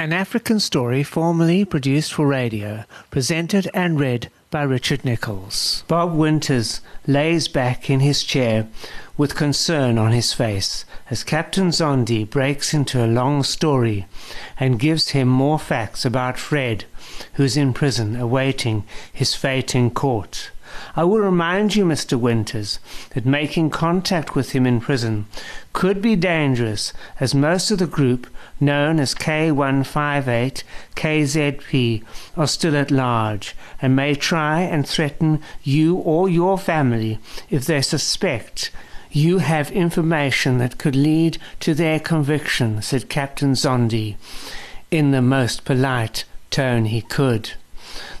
An African story formerly produced for radio, presented and read by Richard Nicholls. Bob Winters lays back in his chair with concern on his face as Captain Zondi breaks into a long story and gives him more facts about Fred, who's in prison awaiting his fate in court. I will remind you, Mr. Winters, that making contact with him in prison could be dangerous, as most of the group, known as K158 KZP, are still at large and may try and threaten you or your family if they suspect you have information that could lead to their conviction, said Captain Zondi, in the most polite tone he could.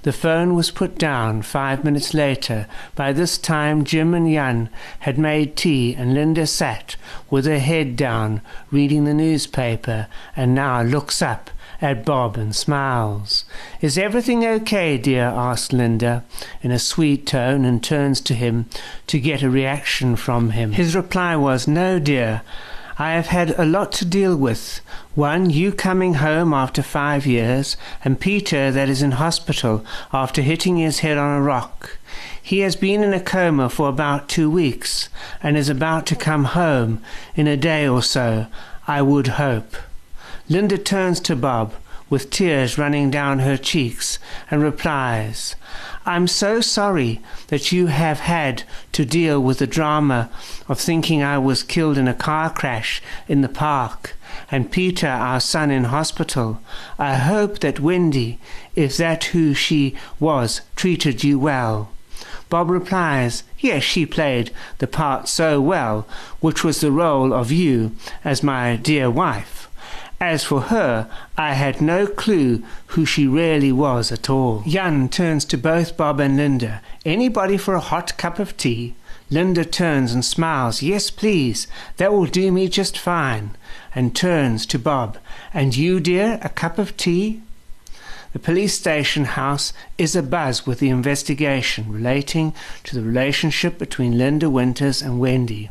The phone was put down five minutes later. By this time, Jim and Jan had made tea, and Linda sat with her head down, reading the newspaper, and now looks up at Bob and smiles. Is everything okay, dear? asked Linda in a sweet tone and turns to him to get a reaction from him. His reply was, No, dear. I have had a lot to deal with. One, you coming home after five years, and Peter that is in hospital after hitting his head on a rock. He has been in a coma for about two weeks, and is about to come home in a day or so, I would hope. Linda turns to Bob with tears running down her cheeks and replies, I'm so sorry that you have had to deal with the drama of thinking I was killed in a car crash in the park and Peter, our son, in hospital. I hope that Wendy, if that who she was, treated you well. Bob replies, Yes, she played the part so well, which was the role of you as my dear wife. As for her, I had no clue who she really was at all. Jan turns to both Bob and Linda. Anybody for a hot cup of tea? Linda turns and smiles. Yes, please. That will do me just fine. And turns to Bob. And you, dear, a cup of tea? The police station house is abuzz with the investigation relating to the relationship between Linda Winters and Wendy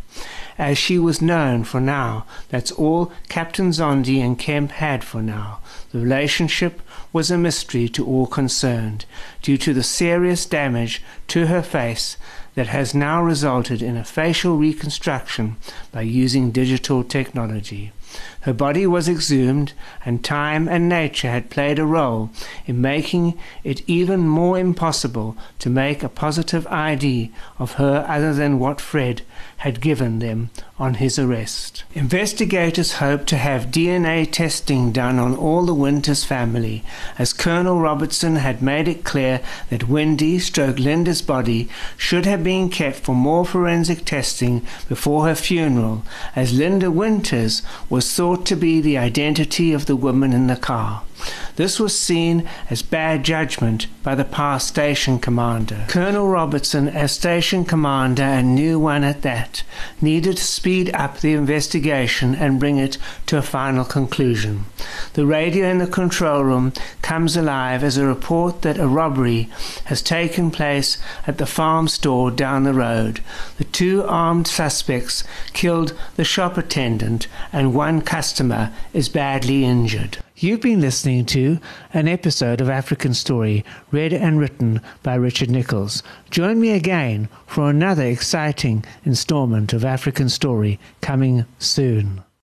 as she was known for now. That's all Captain Zondi and Kemp had for now. The relationship was a mystery to all concerned, due to the serious damage to her face that has now resulted in a facial reconstruction by using digital technology. Her body was exhumed, and time and nature had played a role in making it even more impossible to make a positive ID of her other than what Fred had given them on his arrest. Investigators hope to have DNA testing done on all the Winters family, as Colonel Robertson had made it clear that Wendy stroke Linda's body should have been kept for more forensic testing before her funeral, as Linda Winters was thought to be the identity of the woman in the car. This was seen as bad judgment by the past station commander. Colonel Robertson, as station commander and new one at that, needed to speed up the investigation and bring it to a final conclusion. The radio in the control room comes alive as a report that a robbery has taken place at the farm store down the road. The two armed suspects killed the shop attendant and one customer is badly injured. You've been listening to an episode of African Story, read and written by Richard Nicholls. Join me again for another exciting installment of African Story coming soon.